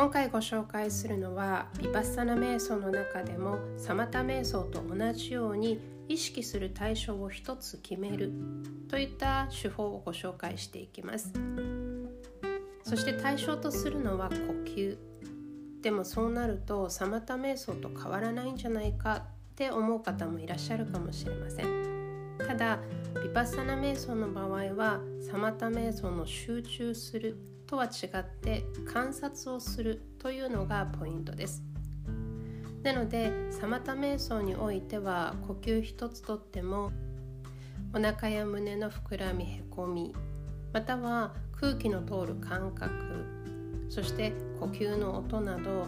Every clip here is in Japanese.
今回ご紹介するのはヴィパッサナ瞑想の中でもサマタ瞑想と同じように意識する対象を一つ決めるといった手法をご紹介していきます。そして対象とするのは呼吸。でもそうなるとサマタ瞑想と変わらないんじゃないかって思う方もいらっしゃるかもしれません。ただヴィパッサナ瞑想の場合はサマタ瞑想の集中するとは違って観察をするというのがポイントですなのでサマタ瞑想においては呼吸一つとってもお腹や胸の膨らみへこみまたは空気の通る感覚そして呼吸の音など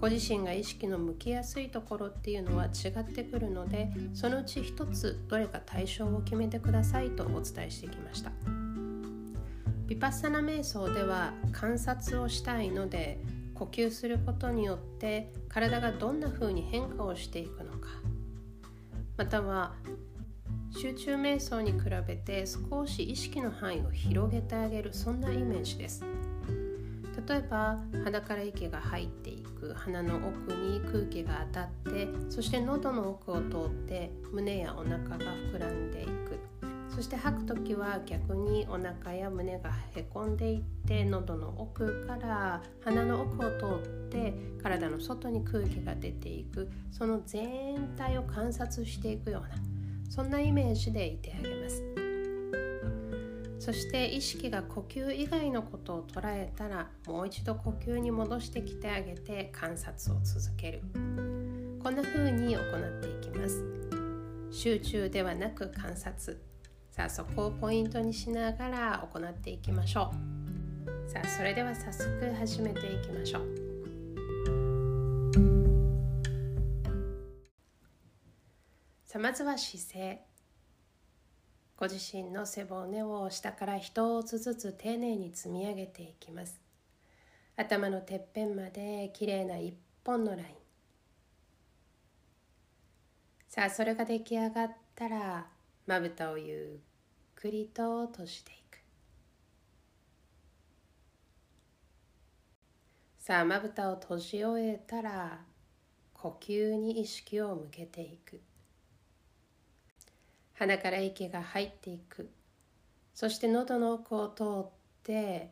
ご自身が意識の向きやすいところっていうのは違ってくるのでそのうち一つどれか対象を決めてくださいとお伝えしてきました。ヴィパッサナ瞑想では観察をしたいので呼吸することによって体がどんな風に変化をしていくのか。または集中瞑想に比べて少し意識の範囲を広げてあげるそんなイメージです。例えば鼻から息が入っていく鼻の奥に空気が当たってそして喉の奥を通って胸やお腹が膨らんでいく。そして吐く時は逆にお腹や胸がへこんでいって喉の奥から鼻の奥を通って体の外に空気が出ていくその全体を観察していくようなそんなイメージでいてあげます。そして意識が呼吸以外のことを捉えたらもう一度呼吸に戻してきてあげて観察を続ける。こんな風に行っていきます。集中ではなく観察。さあそこをポイントにしながら行っていきましょう。さあそれでは早速始めていきましょう。さあまずは姿勢。ご自身の背骨を下から一つずつ丁寧に積み上げていきます。頭のてっぺんまできれいな一本のライン。さあそれが出来上がったらまぶたをゆっくりと閉じていく。さあまぶたを閉じ終えたら呼吸に意識を向けていく。鼻から息が入っていく。そして喉の奥を通って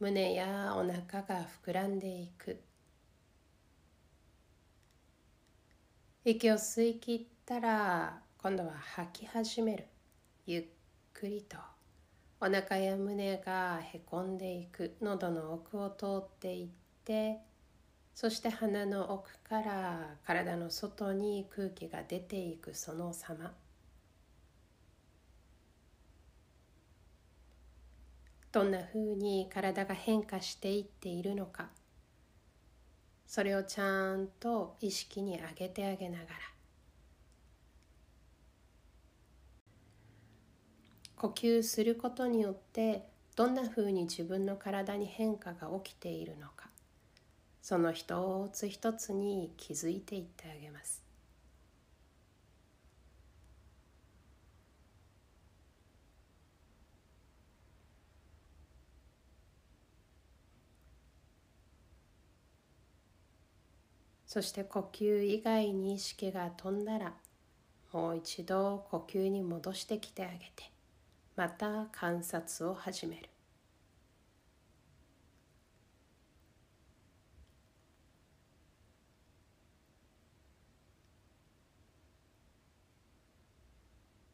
胸やお腹が膨らんでいく。息を吸い切ってたら今度は吐き始める。ゆっくりと。お腹や胸がへこんでいく。喉の奥を通っていってそして鼻の奥から体の外に空気が出ていくその様。どんなふうに体が変化していっているのか。それをちゃんと意識に上げてあげながら。呼吸することによってどんなふうに自分の体に変化が起きているのか。その一つ一つに気づいていってあげます。そして呼吸以外に意識が飛んだらもう一度呼吸に戻してきてあげて。また観察を始める。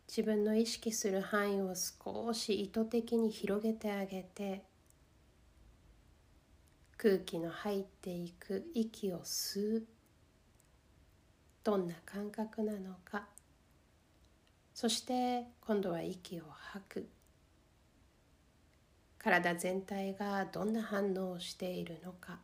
自分の意識する範囲を少し意図的に広げてあげて空気の入っていく息を吸う。どんな感覚なのか。そして今度は息を吐く。体全体がどんな反応をしているのか。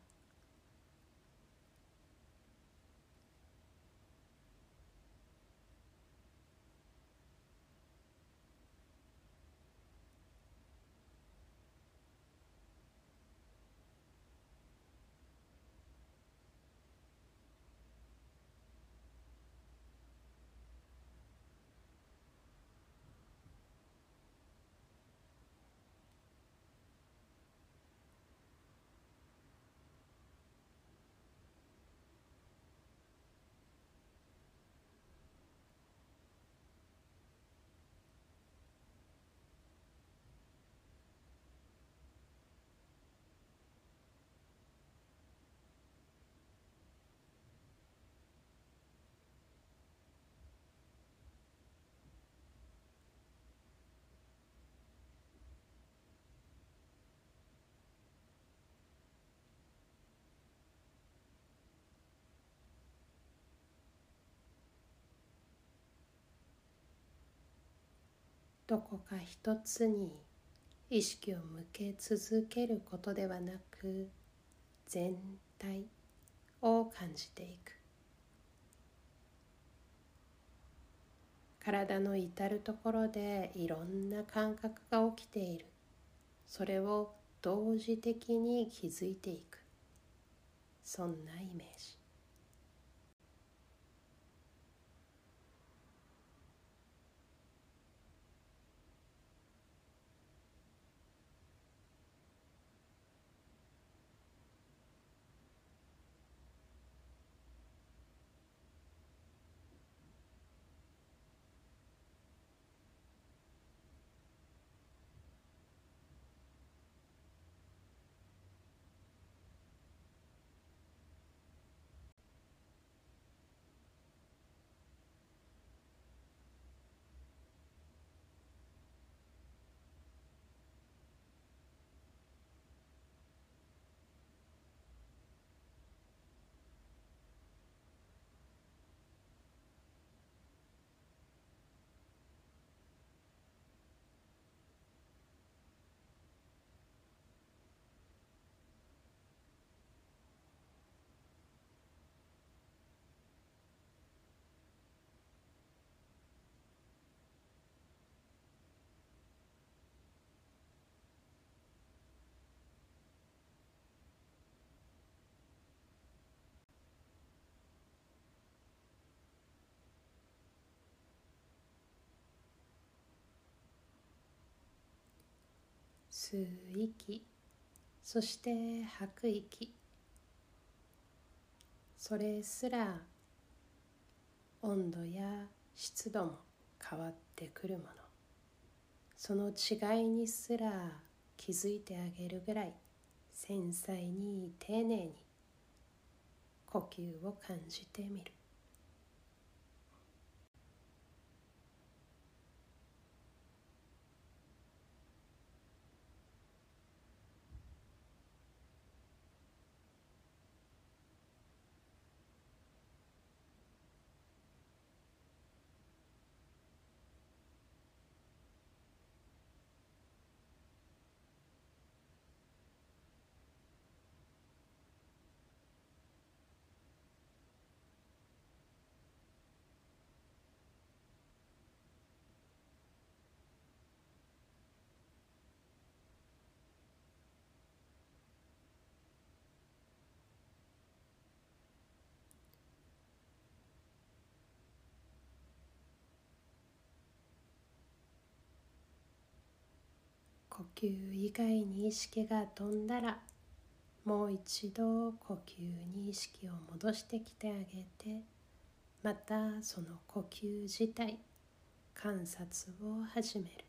どこか一つに意識を向け続けることではなく全体を感じていく。体の至る所でいろんな感覚が起きている。それを同時的に気づいていく。そんなイメージ。吸う息そして吐く息。それすら温度や湿度も変わってくるもの。その違いにすら気づいてあげるぐらい繊細に丁寧に呼吸を感じてみる。呼吸以外に意識が飛んだらもう一度呼吸に意識を戻してきてあげてまたその呼吸自体観察を始める。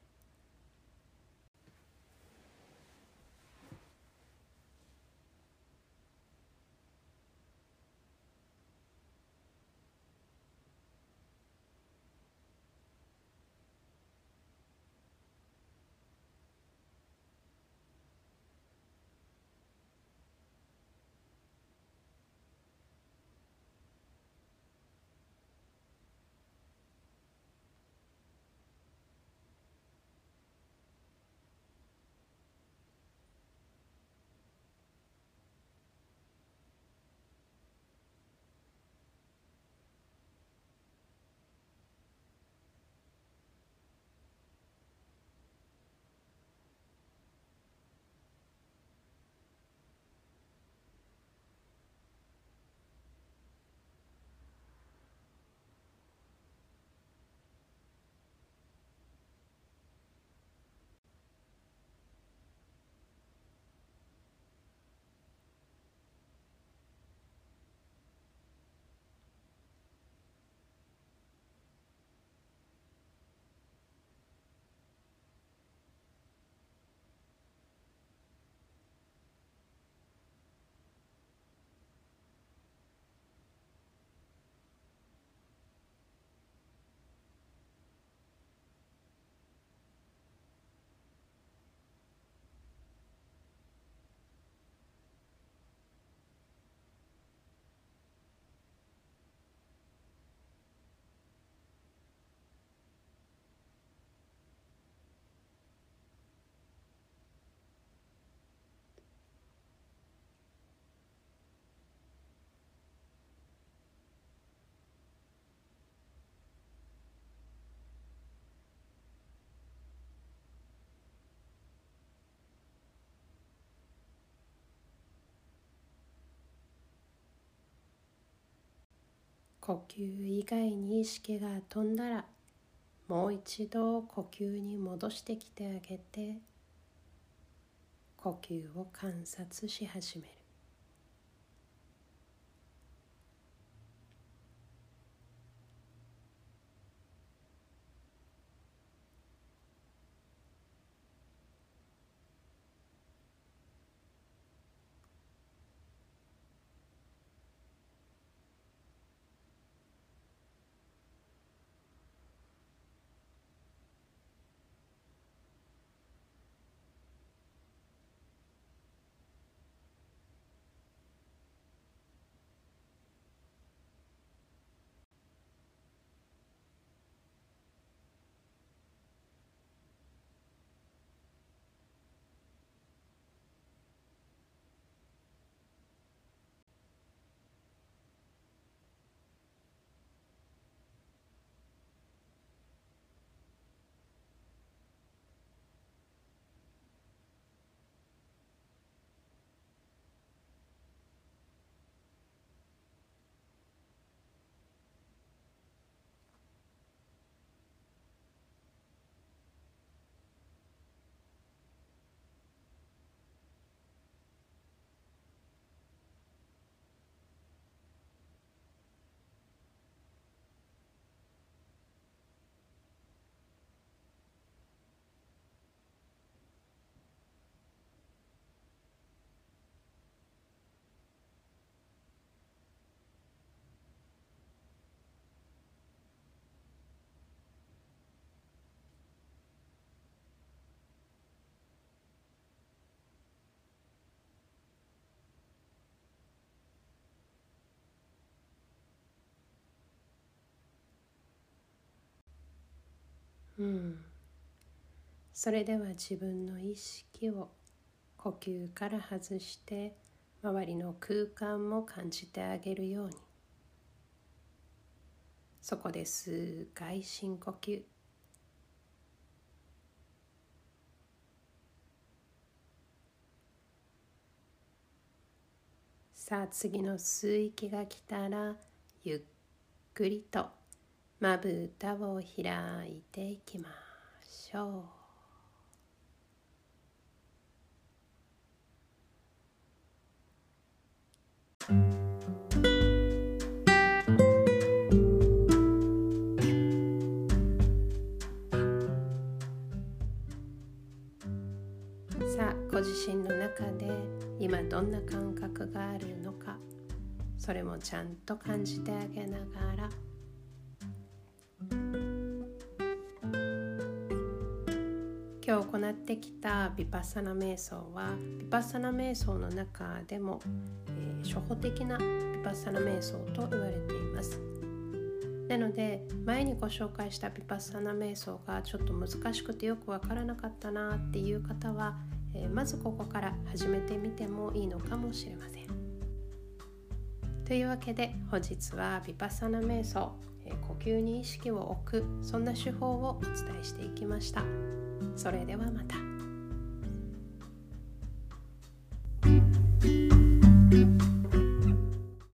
呼吸以外に意識が飛んだらもう一度呼吸に戻してきてあげて呼吸を観察し始める。それでは自分の意識を呼吸から外して周りの空間も感じてあげるように。そこで数回深呼吸。さあ次の吸う息が来たらゆっくりと。まぶたを開いていきましょう。さあご自身の中で今どんな感覚があるのかそれもちゃんと感じてあげながらてきたビパッサナ瞑想はビパッサナ瞑想の中でも、えー、初歩的なビパッサナ瞑想と言われていますなので前にご紹介したビパッサナ瞑想がちょっと難しくてよくわからなかったなっていう方は、えー、まずここから始めてみてもいいのかもしれませんというわけで本日はビパッサナ瞑想呼吸に意識を置くそんな手法をお伝えしていきました。それではまた。